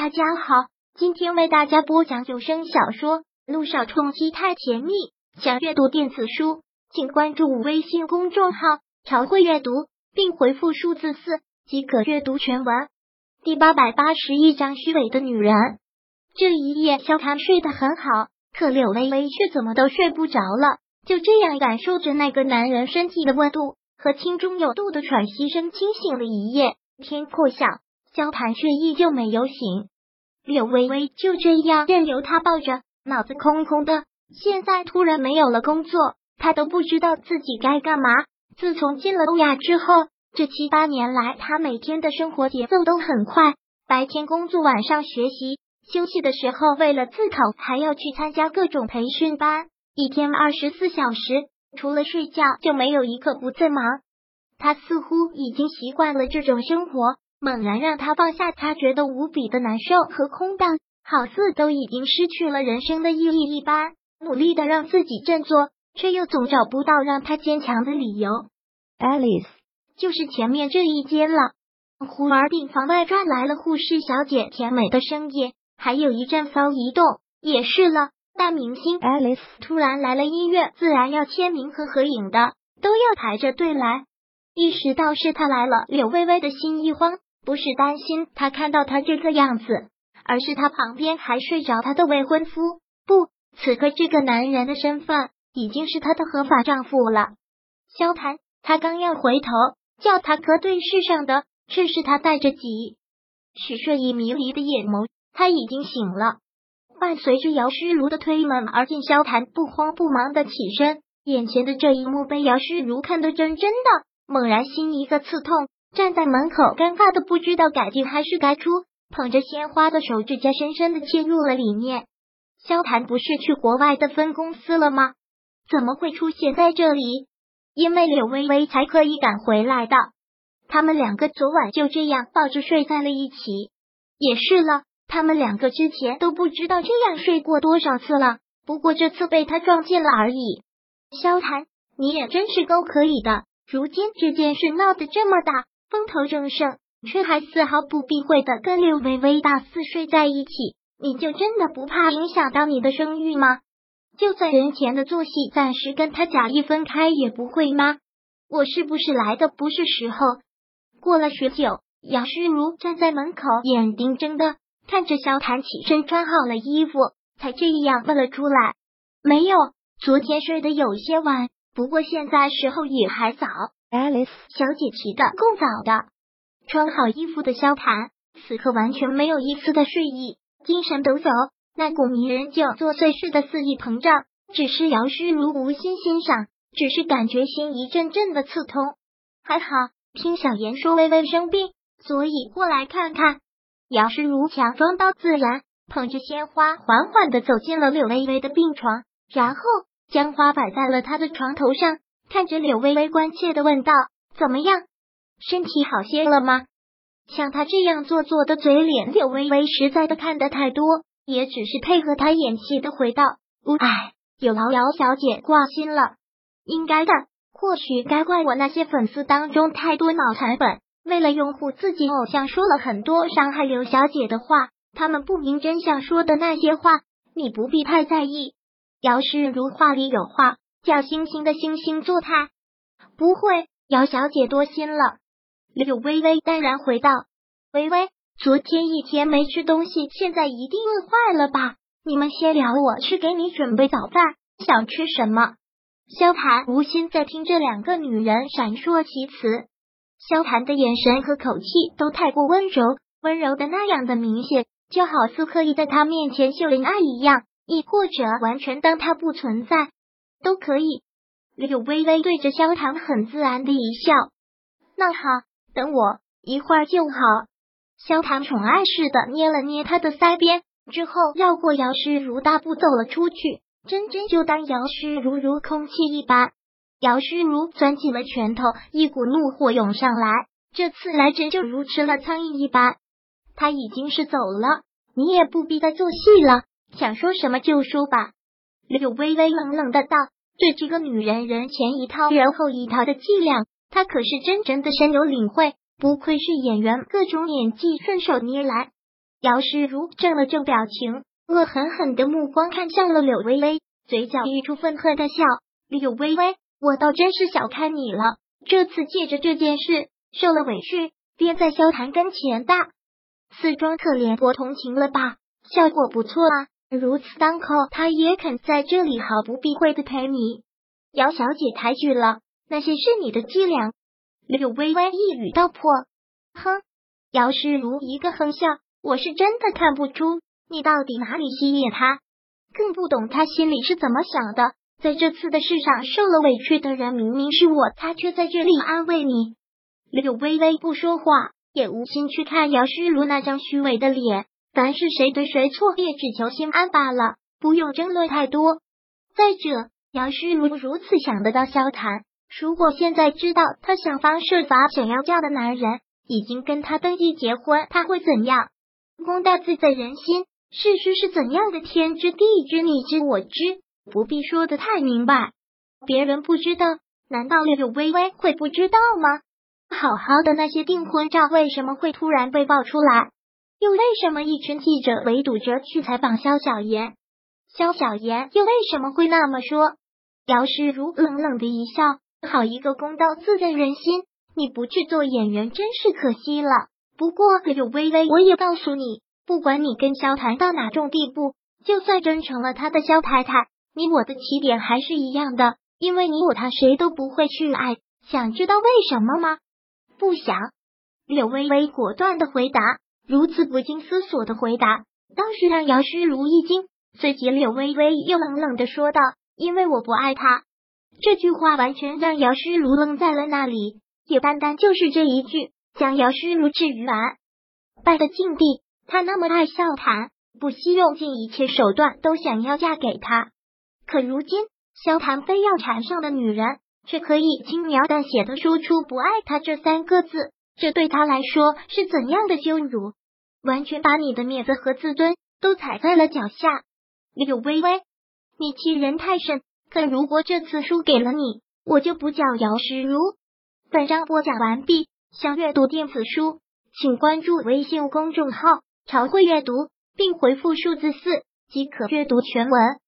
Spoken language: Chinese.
大家好，今天为大家播讲有声小说《路上冲击太甜蜜》。想阅读电子书，请关注微信公众号“朝会阅读”，并回复数字四即可阅读全文。第八百八十一章：虚伪的女人。这一夜，萧谈睡得很好，可柳微微却怎么都睡不着了。就这样感受着那个男人身体的温度和轻中有度的喘息声，清醒了一夜。天破晓。萧谈却依旧没有醒，柳微微就这样任由他抱着，脑子空空的。现在突然没有了工作，他都不知道自己该干嘛。自从进了欧亚之后，这七八年来，他每天的生活节奏都很快，白天工作，晚上学习，休息的时候为了自考还要去参加各种培训班，一天二十四小时，除了睡觉就没有一刻不在忙。他似乎已经习惯了这种生活。猛然让他放下，他觉得无比的难受和空荡，好似都已经失去了人生的意义一般。努力的让自己振作，却又总找不到让他坚强的理由。Alice，就是前面这一间了。忽而病房外传来了护士小姐甜美的声音，还有一阵骚移动。也是了，大明星 Alice 突然来了医院，自然要签名和合影的，都要排着队来。意识到是他来了，柳微微的心一慌。不是担心他看到他这个样子，而是他旁边还睡着他的未婚夫。不，此刻这个男人的身份已经是他的合法丈夫了。萧谈，他刚要回头叫他搁对视上的，却是他带着几许睡意迷离的眼眸。他已经醒了，伴随着姚诗如的推门而进，萧谈不慌不忙的起身。眼前的这一幕被姚诗如看得真真的，猛然心一个刺痛。站在门口，尴尬的不知道该进还是该出，捧着鲜花的手指甲深深的嵌入了里面。萧谈不是去国外的分公司了吗？怎么会出现在这里？因为柳微微才可以赶回来的。他们两个昨晚就这样抱着睡在了一起。也是了，他们两个之前都不知道这样睡过多少次了，不过这次被他撞见了而已。萧谈，你也真是够可以的。如今这件事闹得这么大。风头正盛，却还丝毫不避讳的跟柳微微大肆睡在一起，你就真的不怕影响到你的声誉吗？就算人前的做戏，暂时跟他假意分开，也不会吗？我是不是来的不是时候？过了许久，杨诗如站在门口，眼盯睁的看着萧谈起身穿好了衣服，才这样问了出来：“没有，昨天睡得有些晚，不过现在时候也还早。” Alice 小姐提的够早的，穿好衣服的萧谈此刻完全没有一丝的睡意，精神抖擞，那股迷人就作祟似的肆意膨胀。只是姚诗如无心欣赏，只是感觉心一阵阵的刺痛。还好听小妍说微微生病，所以过来看看。姚诗如强装到自然，捧着鲜花缓缓的走进了柳微微的病床，然后将花摆在了她的床头上。看着柳微微关切的问道：“怎么样，身体好些了吗？”像他这样做作的嘴脸，柳微微实在的看得太多，也只是配合他演戏的回道：“呜，唉，有劳姚小姐挂心了。应该的，或许该怪我那些粉丝当中太多脑残粉，为了拥护自己偶像，说了很多伤害刘小姐的话。他们不明真相说的那些话，你不必太在意。”姚诗如话里有话。叫星星的星星做他，不会，姚小姐多心了。柳微微淡然回道：“微微，昨天一天没吃东西，现在一定饿坏了吧？你们先聊，我去给你准备早饭。想吃什么？”萧寒无心在听这两个女人闪烁其词，萧寒的眼神和口气都太过温柔，温柔的那样的明显，就好似刻意在他面前秀恩爱一样，亦或者完全当他不存在。都可以。柳微微对着萧唐很自然的一笑。那好，等我一会儿就好。萧唐宠爱似的捏了捏他的腮边，之后绕过姚诗如，大步走了出去。真真就当姚诗如如空气一般。姚诗如攥紧了拳头，一股怒火涌上来。这次来真就如吃了苍蝇一般。他已经是走了，你也不必再做戏了。想说什么就说吧。柳微微冷冷的道：“对这个女人，人前一套，人后一套的伎俩，她可是真正的深有领会。不愧是演员，各种演技顺手拈来。姚诗如正了正表情，恶狠狠的目光看向了柳微微，嘴角溢出愤恨的笑。柳微微，我倒真是小看你了，这次借着这件事受了委屈，便在萧谈跟前大肆装可怜博同情了吧？效果不错啊！如此当口，他也肯在这里毫不避讳的陪你。姚小姐抬举了，那些是你的伎俩。柳微微一语道破。哼，姚诗如一个哼笑，我是真的看不出你到底哪里吸引他，更不懂他心里是怎么想的。在这次的事上受了委屈的人明明是我，他却在这里安慰你。柳微微不说话，也无心去看姚诗如那张虚伪的脸。凡是谁对谁错，也只求心安罢了，不用争论太多。再者，姚诗如如此想得到萧谈，如果现在知道他想方设法想要嫁的男人已经跟他登记结婚，他会怎样？公道自在人心，事实是怎样的，天知地知，你知我知。不必说的太明白，别人不知道，难道柳微微会不知道吗？好好的那些订婚照为什么会突然被爆出来？又为什么一群记者围堵着去采访肖小言？肖小言又为什么会那么说？姚诗如冷冷的一笑，好一个公道自在人心，你不去做演员真是可惜了。不过柳微微，我也告诉你，不管你跟肖谈到哪种地步，就算真成了他的肖太太。你我的起点还是一样的，因为你我他谁都不会去爱。想知道为什么吗？不想。柳微微果断的回答，如此不经思索的回答，当时让姚诗如一惊。随即，柳微微又冷冷的说道：“因为我不爱他。”这句话完全让姚诗如愣在了那里，也单单就是这一句，将姚诗如置于完败的境地。他那么爱笑谈，不惜用尽一切手段都想要嫁给他。可如今，萧谈非要缠上的女人，却可以轻描淡写的说出“不爱他”这三个字，这对他来说是怎样的羞辱？完全把你的面子和自尊都踩在了脚下。柳微微，你欺人太甚！可如果这次输给了你，我就不叫姚诗如。本章播讲完毕，想阅读电子书，请关注微信公众号“朝会阅读”，并回复数字四即可阅读全文。